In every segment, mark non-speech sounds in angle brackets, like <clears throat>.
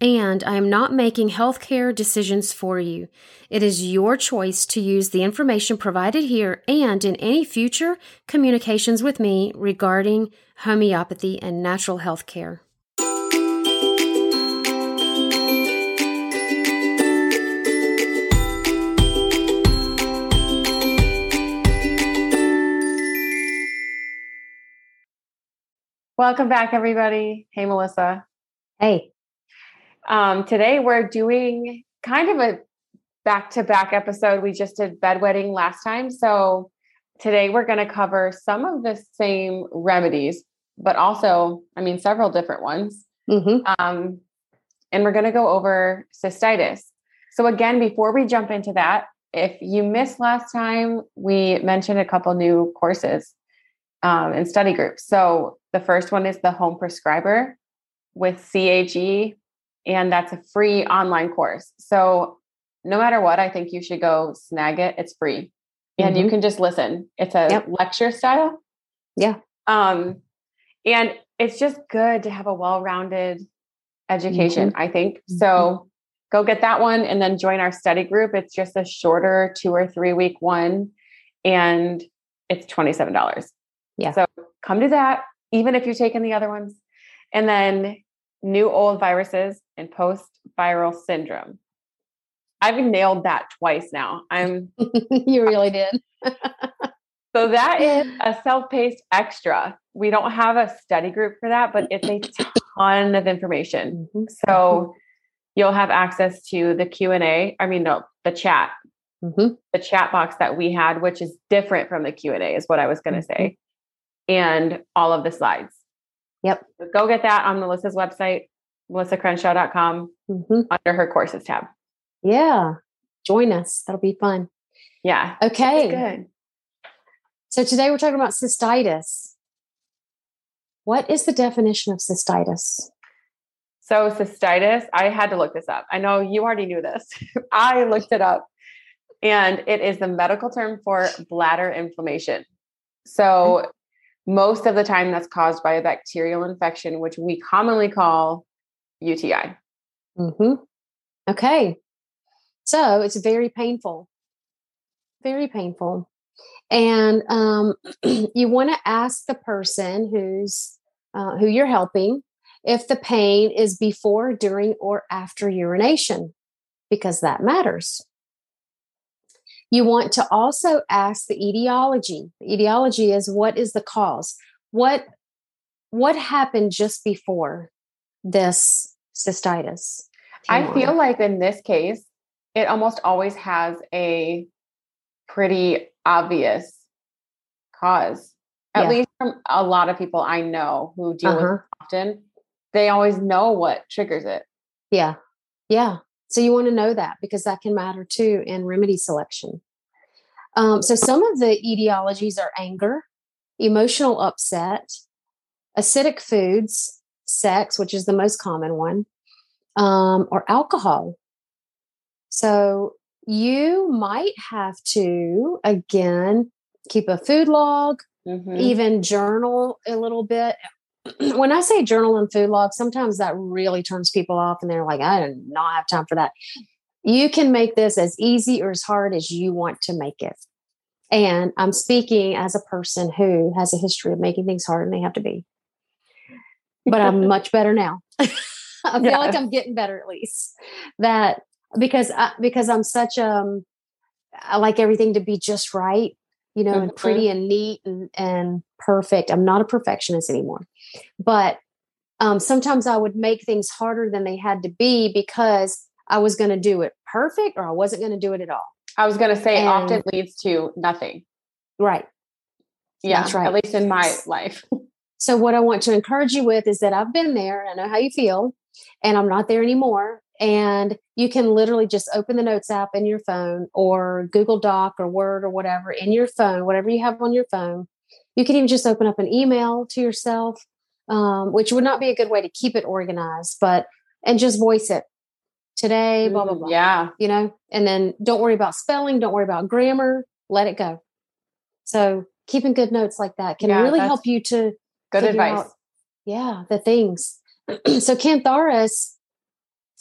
and I am not making healthcare decisions for you. It is your choice to use the information provided here and in any future communications with me regarding homeopathy and natural healthcare. Welcome back, everybody. Hey, Melissa. Hey. Um, today we're doing kind of a back to back episode. We just did bedwetting last time. So today we're going to cover some of the same remedies, but also, I mean, several different ones. Mm-hmm. Um, and we're going to go over cystitis. So, again, before we jump into that, if you missed last time, we mentioned a couple new courses um, and study groups. So, the first one is the home prescriber with CAG and that's a free online course. So no matter what, I think you should go snag it. It's free. And mm-hmm. you can just listen. It's a yep. lecture style. Yeah. Um and it's just good to have a well-rounded education, mm-hmm. I think. Mm-hmm. So go get that one and then join our study group. It's just a shorter 2 or 3 week one and it's $27. Yeah. So come to that even if you're taking the other ones. And then new old viruses and post viral syndrome. I've nailed that twice now. I'm <laughs> you really did. so that is a self-paced extra. We don't have a study group for that, but it's a ton of information. Mm-hmm. So mm-hmm. you'll have access to the Q&A, I mean no, the chat. Mm-hmm. The chat box that we had which is different from the Q&A is what I was going to say. And all of the slides. Yep. So go get that on Melissa's website, melissacrenshaw.com, mm-hmm. under her courses tab. Yeah. Join us. That'll be fun. Yeah. Okay. Good. So today we're talking about cystitis. What is the definition of cystitis? So, cystitis, I had to look this up. I know you already knew this. <laughs> I looked it up, and it is the medical term for bladder inflammation. So, most of the time, that's caused by a bacterial infection, which we commonly call UTI. Mm-hmm. Okay. So it's very painful, very painful. And um, <clears throat> you want to ask the person who's uh, who you're helping if the pain is before, during, or after urination, because that matters. You want to also ask the etiology. The etiology is what is the cause? What what happened just before this cystitis? I feel like in this case, it almost always has a pretty obvious cause. At yeah. least from a lot of people I know who deal uh-huh. with often, they always know what triggers it. Yeah. Yeah. So you want to know that because that can matter too in remedy selection. Um, so some of the etiologies are anger, emotional upset, acidic foods, sex, which is the most common one, um, or alcohol. So you might have to, again, keep a food log, mm-hmm. even journal a little bit <clears throat> when I say journal and food log, sometimes that really turns people off and they're like, I do not have time for that. You can make this as easy or as hard as you want to make it. And I'm speaking as a person who has a history of making things hard and they have to be. But I'm <laughs> much better now. <laughs> I feel yeah. like I'm getting better at least. That because I, because I'm such um I like everything to be just right. you know, and Mhm. pretty and neat and, and perfect. I'm not a perfectionist anymore. But um, sometimes I would make things harder than they had to be because I was going to do it perfect or I wasn't going to do it at all. I was going to say And- often leads to nothing. Right. Yeah, That's right. At least in my life. <laughs> So, what I want to encourage you with is that I've been there. I know how you feel, and I'm not there anymore. And you can literally just open the Notes app in your phone or Google Doc or Word or whatever in your phone, whatever you have on your phone. You can even just open up an email to yourself, um, which would not be a good way to keep it organized, but and just voice it today, blah, blah, Mm, blah. Yeah. You know, and then don't worry about spelling, don't worry about grammar, let it go. So, keeping good notes like that can Yeah, really help you to Good advice. out- yeah, the things. <clears throat> so Cantharis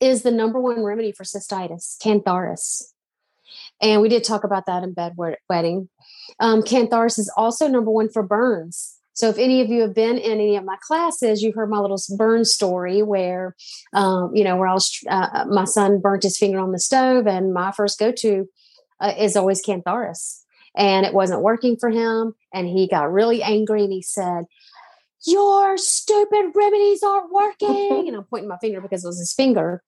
is the number one remedy for cystitis, Cantharis. And we did talk about that in bedwetting. Um, Cantharis is also number one for burns. So if any of you have been in any of my classes, you've heard my little burn story where, um, you know, where I was, uh, my son burnt his finger on the stove, and my first go-to uh, is always Cantharis, and it wasn't working for him, and he got really angry, and he said, your stupid remedies aren't working. <laughs> and I'm pointing my finger because it was his finger.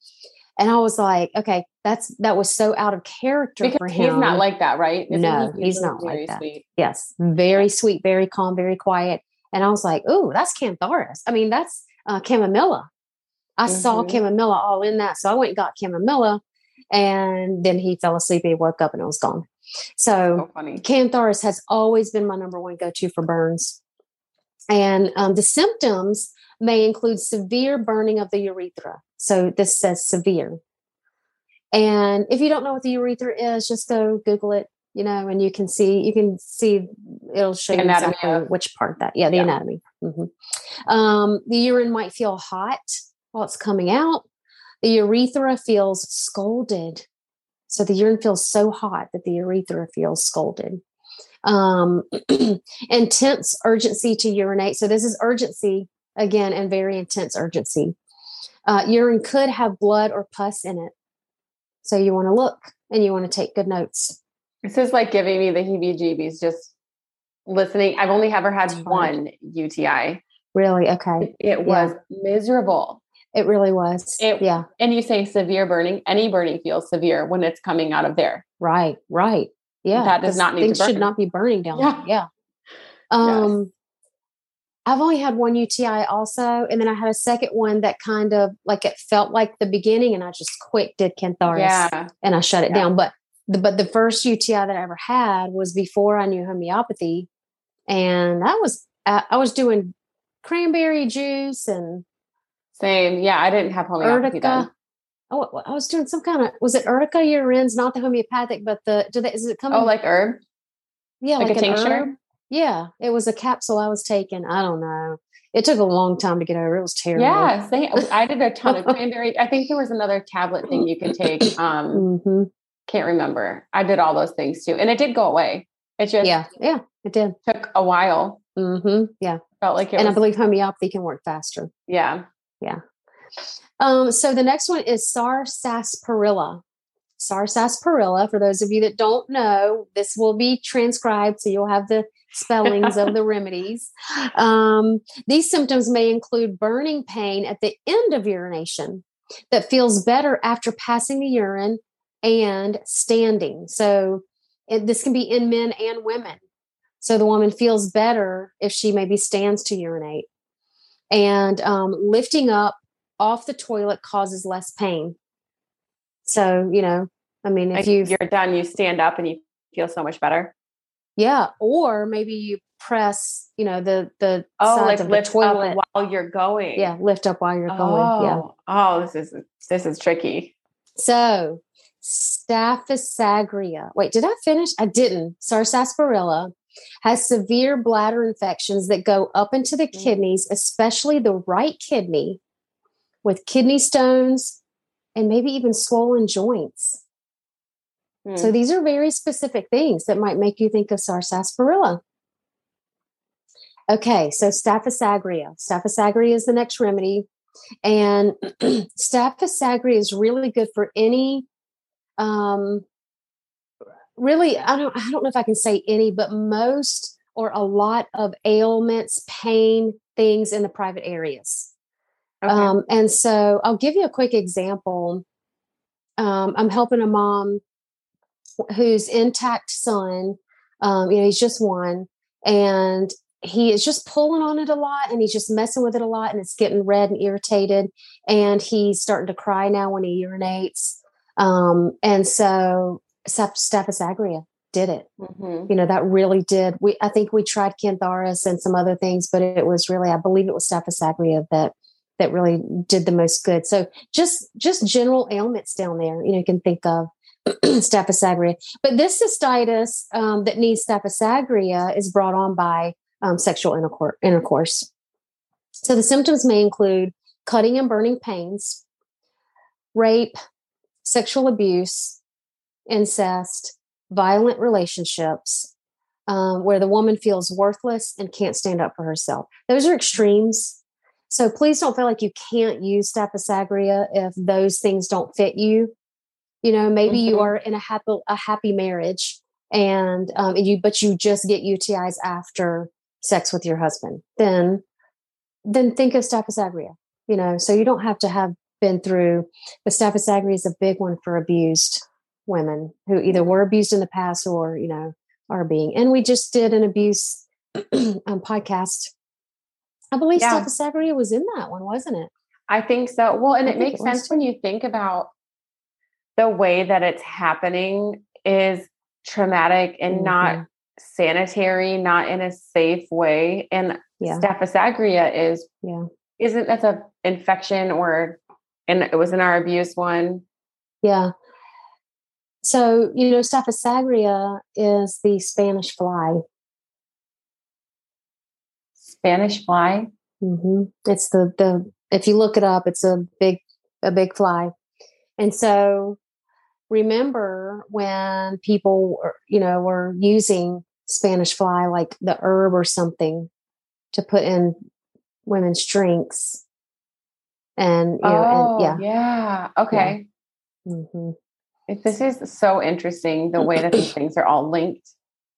And I was like, okay, that's that was so out of character Because for him. he's not like that, right? Isn't No, he he's usually not like very that. Sweet? yes, very sweet, very calm, very quiet. And I was like, oh, that's Cantharis. I mean, that's uh, chamomilla. I saw Mhm. chamomilla all in that. So I went and got chamomilla. And then he fell asleep. He woke up and it was gone. So So funny. Cantharis has always been my number one go to for burns. And um, the symptoms may include severe burning of the urethra. So this says severe. And if you don't know what the urethra is, just go Google it, you know, and you can see, you can see, it'll show The you exactly of- which part that, yeah, the Yeah. anatomy. Mhm. Um, the urine might feel hot while it's coming out. The urethra feels scalded. So the urine feels so hot that the urethra feels scalded. Um, <clears throat> intense urgency to urinate. So this is urgency again, and very intense urgency. Uh, urine could have blood or pus in it. So you want to look and you want to take good notes. This is like giving me the heebie-jeebies just listening. I've only ever had one UTI. Really? Okay. It was miserable. It really was. It- yeah. And you say severe burning. Any burning feels severe when it's coming out of there. Right. Right. Yeah. That does not need to Things should not be burning down. Yeah. Yeah. Um, I've only had one UTI also, and then I had a second one that kind of like it felt like the beginning, and I just quick did Cantharis Yeah. and I shut it Yeah. down. But the but the first UTI that I ever had was before I knew homeopathy, and that was I, I was doing cranberry juice and Same. Yeah. I didn't have homeopathy then. Oh, I was doing some kind of was it urtica urens, not the homeopathic, but the do they is it coming? Oh, like herb? yeah, like a tincture? herb. Yeah, it was a capsule I was taking. I don't know. It took a long time to get over. It was terrible. Yeah. Same. I did a ton of <laughs> cranberry. I think there was another tablet thing you could take. Um, hmm can't remember. I did all those things too. And it did go away. It just Yeah. Yeah. It did. took a while. hmm Yeah. Felt like it and I believe homeopathy can work faster. Yeah, yeah. Um, so the next one is sarsaparilla. Sarsaparilla, for those of you that don't know, this will be transcribed, so you'll have the spellings of the <laughs> remedies. Um, these symptoms may include burning pain at the end of urination that feels better after passing the urine and standing. So it, this can be in men and women. So the woman feels better if she maybe stands to urinate. And um, lifting up off the toilet causes less pain. So, you know, I mean, if you, you're done, you stand up and you feel so much better. yeah, or maybe you press, you know, the the Oh, sides like of the toilet. up while you're going. Yeah, lift up while you're going. Oh, Yeah. oh, this is this is tricky. So, Staphysagria. Wait, did I finish? I didn't. Sarsaparilla has severe bladder infections that go up into the Mm. kidneys, especially the right kidney, with kidney stones and maybe even swollen joints. Hmm. So these are very specific things that might make you think of sarsaparilla. Okay, so staphysagria. Staphysagria is the next remedy. And <clears throat> staphysagria is really good for any um, really I don't I don't know if I can say any, but most or a lot of ailments, pain, things in the private areas. Okay. Um, and so I'll give you a quick example. Um, I'm helping a mom whose intact son, um, you know, he's just one, and he is just pulling on it a lot and he's just messing with it a lot and it's getting red and irritated and he's starting to cry now when he urinates um, and so staph agria did it mm-hmm. you know that really did we i think we tried cantharis and some other things but it was really i believe it was staph agria that that really did the most good so just just general ailments down there you know you can think of <clears throat> staphysagria but this cystitis um, that needs staph agria is brought on by um, sexual intercourse. So the symptoms may include cutting and burning pains, rape, sexual abuse, incest, violent relationships, um, where the woman feels worthless and can't stand up for herself. Those are extremes. So please don't feel like you can't use Staphysagria if those things don't fit you. You know, maybe mm-hmm. you are in a happy a happy marriage and um, and you but you just get UTIs after sex with your husband, then then think of staphysagria. You know, so you don't have to have been through. But staphysagria is a big one for abused women who either were abused in the past or you know are being. And we just did an abuse <clears throat> um, podcast. I believe yeah. Agria was in that one, wasn't it? I think so. Well, and I it makes it sense when you think about the way that it's happening is traumatic and mm-hmm. not sanitary, not in a safe way. And yeah. Staphysagria is yeah. Isn't that's a infection or and it was in our abuse one? Yeah. So, you know, Staphysagria is the Spanish fly. Spanish fly? Mm-hmm. It's the the if you look it up, it's a big a big fly. And so remember when people were, you know were using Spanish fly, like the herb or something, to put in women's drinks. And you know, oh, and, yeah, yeah, okay. Yeah. Mm-hmm. If this is so interesting, the way that these <clears throat> things are all linked,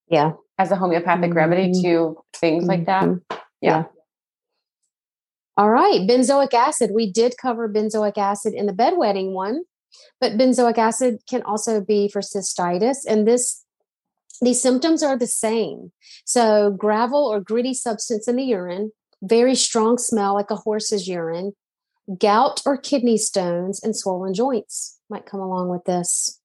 yeah, as a homeopathic mm-hmm. remedy to things like that, mm-hmm. Yeah. yeah. All right, benzoic acid. We did cover benzoic acid in the bedwetting one. But benzoic acid can also be for cystitis. And this these symptoms are the same. So gravel or gritty substance in the urine, very strong smell like a horse's urine, gout or kidney stones, and swollen joints might come along with this.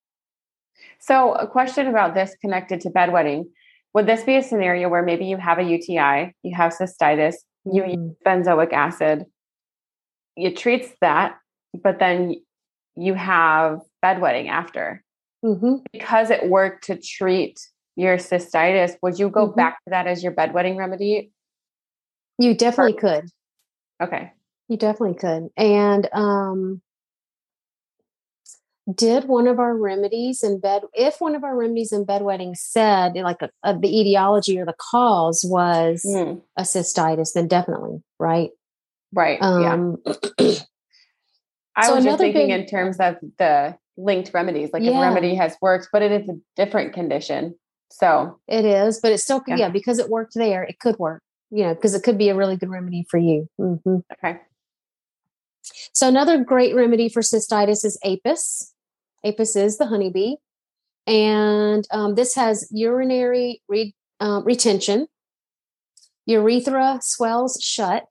So, a question about this connected to bedwetting. Would this be a scenario where maybe you have a UTI, you have cystitis, you use mm. benzoic acid, it treats that, but then you have bedwetting after. Mm-hmm. Because it worked to treat your cystitis, would you go mm-hmm. back to that as your bedwetting remedy? You definitely or, could. Okay. You definitely could. And um did one of our remedies in bed if one of our remedies in bedwetting said like a, a, the etiology or the cause was mm. a cystitis then definitely right right um, <clears throat> yeah I so was just thinking big, in terms of the linked remedies, like yeah. if remedy has worked, but it is a different condition. So it is, but it still yeah. yeah, because it worked there, it could work. You know, because it could be a really good remedy for you. Mm-hmm. Okay. So another great remedy for cystitis is apis. Apis is the honeybee, and um, this has urinary re- um, retention. Urethra swells shut.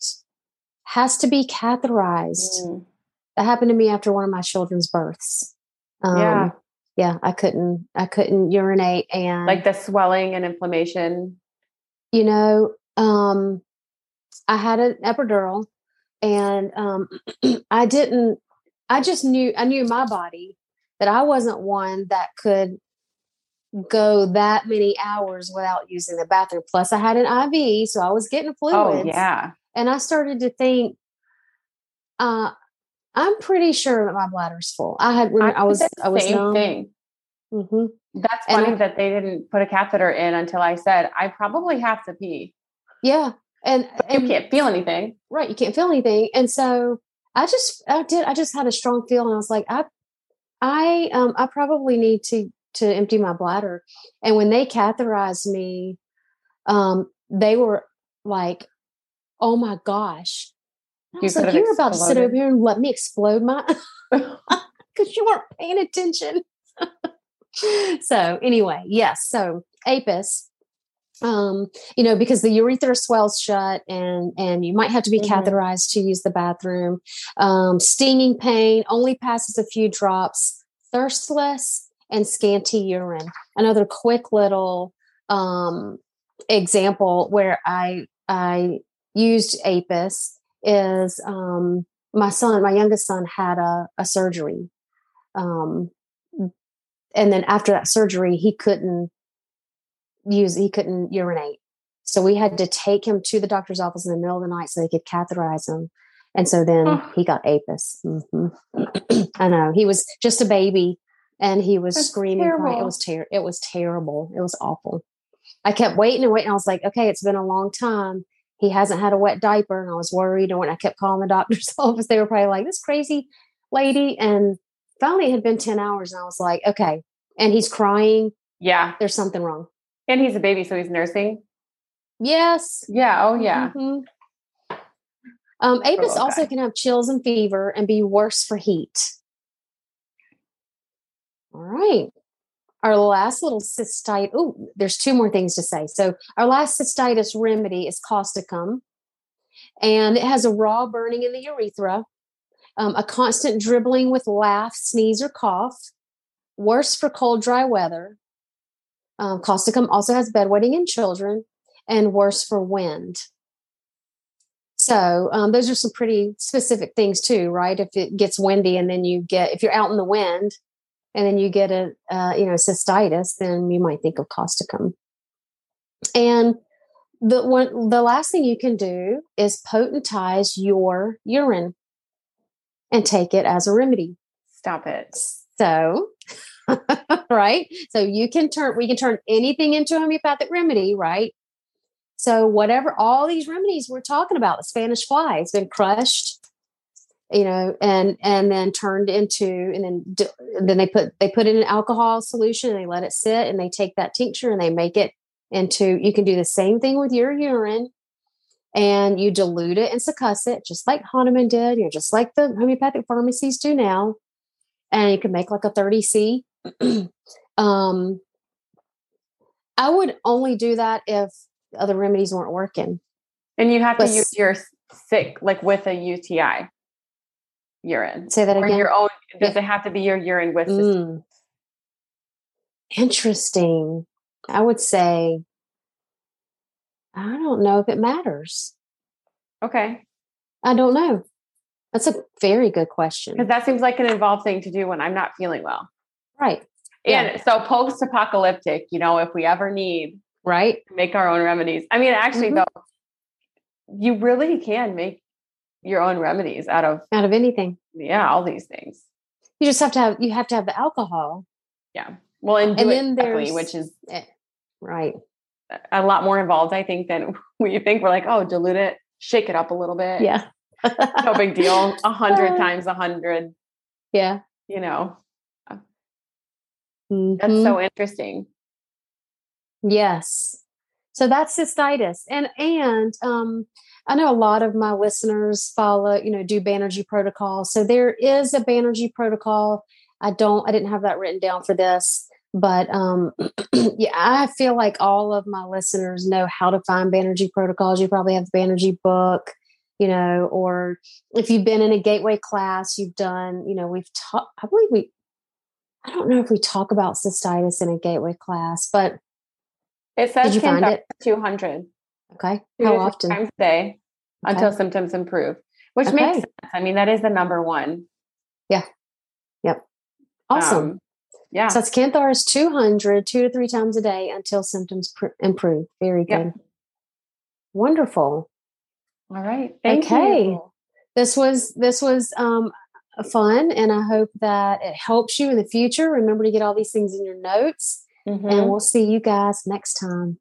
Has to be catheterized. Mm that happened to me after one of my children's births. Um, yeah. Yeah, I couldn't I couldn't urinate and like the swelling and inflammation. You know, um I had an epidural and um <clears throat> I didn't I just knew I knew my body that I wasn't one that could go that many hours without using the bathroom. Plus I had an IV, so I was getting oh, fluids. Oh, yeah. And I started to think, uh, I'm pretty sure that my bladder's full. I had I, I was I was same thing. Mm-hmm. That's funny I, that they didn't put a catheter in until I said I probably have to pee. Yeah, and, and you can't feel anything. Right, you can't feel anything, and so I just I did I just had a strong feeling. I was like I I um I probably need to to empty my bladder. And when they catheterized me, um, they were like, "Oh my gosh!" I was like, "You're about to sit over here and let me explode my," <laughs> <laughs> because you weren't paying attention. <laughs> so anyway, yes. So APIS um, you know, because the urethra swells shut and and you might have to be mm-hmm. catheterized to use the bathroom. Um, stinging pain only passes a few drops. Thirstless and scanty urine. Another quick little um, example where I I used APIS is um, my son, my youngest son, had a, a surgery, um, and then after that surgery, he couldn't use he couldn't urinate. So we had to take him to the doctor's office in the middle of the night so they could catheterize him. And so then oh. he got apis. Mm-hmm. <clears throat> i know. He was just a baby and he was That's screaming it was ter- it was terrible. It was awful. I kept waiting and waiting. I was like okay it's been a long time. He hasn't had a wet diaper and i was worried. And when i kept calling the doctor's <laughs> office they were probably like this crazy lady. And finally it had been 10 hours and i was like okay. And he's crying. Yeah. There's something wrong and he's a baby, so he's nursing. Yes. Yeah. Oh, yeah. Mm-hmm. Um, APIS oh, also can have chills and fever and be worse for heat. All right. Our last little cystite. Oh, there's two more things to say. So, our last cystitis remedy is causticum, and it has a raw burning in the urethra, um, a constant dribbling with laugh, sneeze, or cough, worse for cold, dry weather, um, causticum also has bedwetting in children and worse for wind. So um, those are some pretty specific things too, right? If it gets windy and then you get, if you're out in the wind and then you get a, uh, you know, cystitis, then you might think of causticum. And the one, the last thing you can do is potentize your urine and take it as a remedy. Stop it. So <laughs> right? So you can turn, we can turn anything into a homeopathic remedy, right? So whatever, all these remedies we're talking about, the Spanish fly, it's been crushed, you know, and and then turned into, and then then they put they put in an alcohol solution and they let it sit, and they take that tincture and they make it into. You can do the same thing with your urine, and you dilute it and succuss it, just like Hahnemann did. You're just like the homeopathic pharmacies do now, and you can make like a 30C <clears throat> um, I would only do that if other remedies weren't working. And you have but, to use your sick, like with a UTI urine. Say that or again. Your own. Does it have to be your urine with? Mm. Interesting. I would say. I don't know if it matters. Okay. I don't know. That's a very good question. Because that seems like an involved thing to do when I'm not feeling well. Right. And yeah. so post apocalyptic, you know, if we ever need, right, make our own remedies. I mean, actually, mm-hmm. though, you really can make your own remedies out of out of anything. Yeah, all these things. You just have to have you have to have the alcohol. Yeah. Well, and, and then there's which is eh, right a lot more involved, I think, than <laughs> we think. We're like, oh, dilute it, shake it up a little bit. Yeah. no big deal. <laughs> A hundred times a hundred. Yeah. You know. Mm-hmm. That's so interesting. Yes. So that's cystitis. And and um I know a lot of my listeners follow, you know, do Banerjee protocol. So there is a Banerjee protocol. I don't I didn't have that written down for this, but um <clears throat> yeah, I feel like all of my listeners know how to find Banerjee protocols. You probably have the Banerjee book, you know, or if you've been in a gateway class, you've done, you know, we've taught I believe we I don't know if we talk about cystitis in a gateway class, but it says did you find it 200. Okay. How often? Times a day okay. until symptoms improve, which okay. makes sense. I mean, that is the number one. Yeah. Yep. Awesome. Um, yeah. So that's Cantharis 200, two to three times a day until symptoms pr- improve. Very good. Yep. Wonderful. All right. Thank okay. You. This was this was um fun and I hope that it helps you in the future. Remember to get all these things in your notes mm-hmm. and we'll see you guys next time.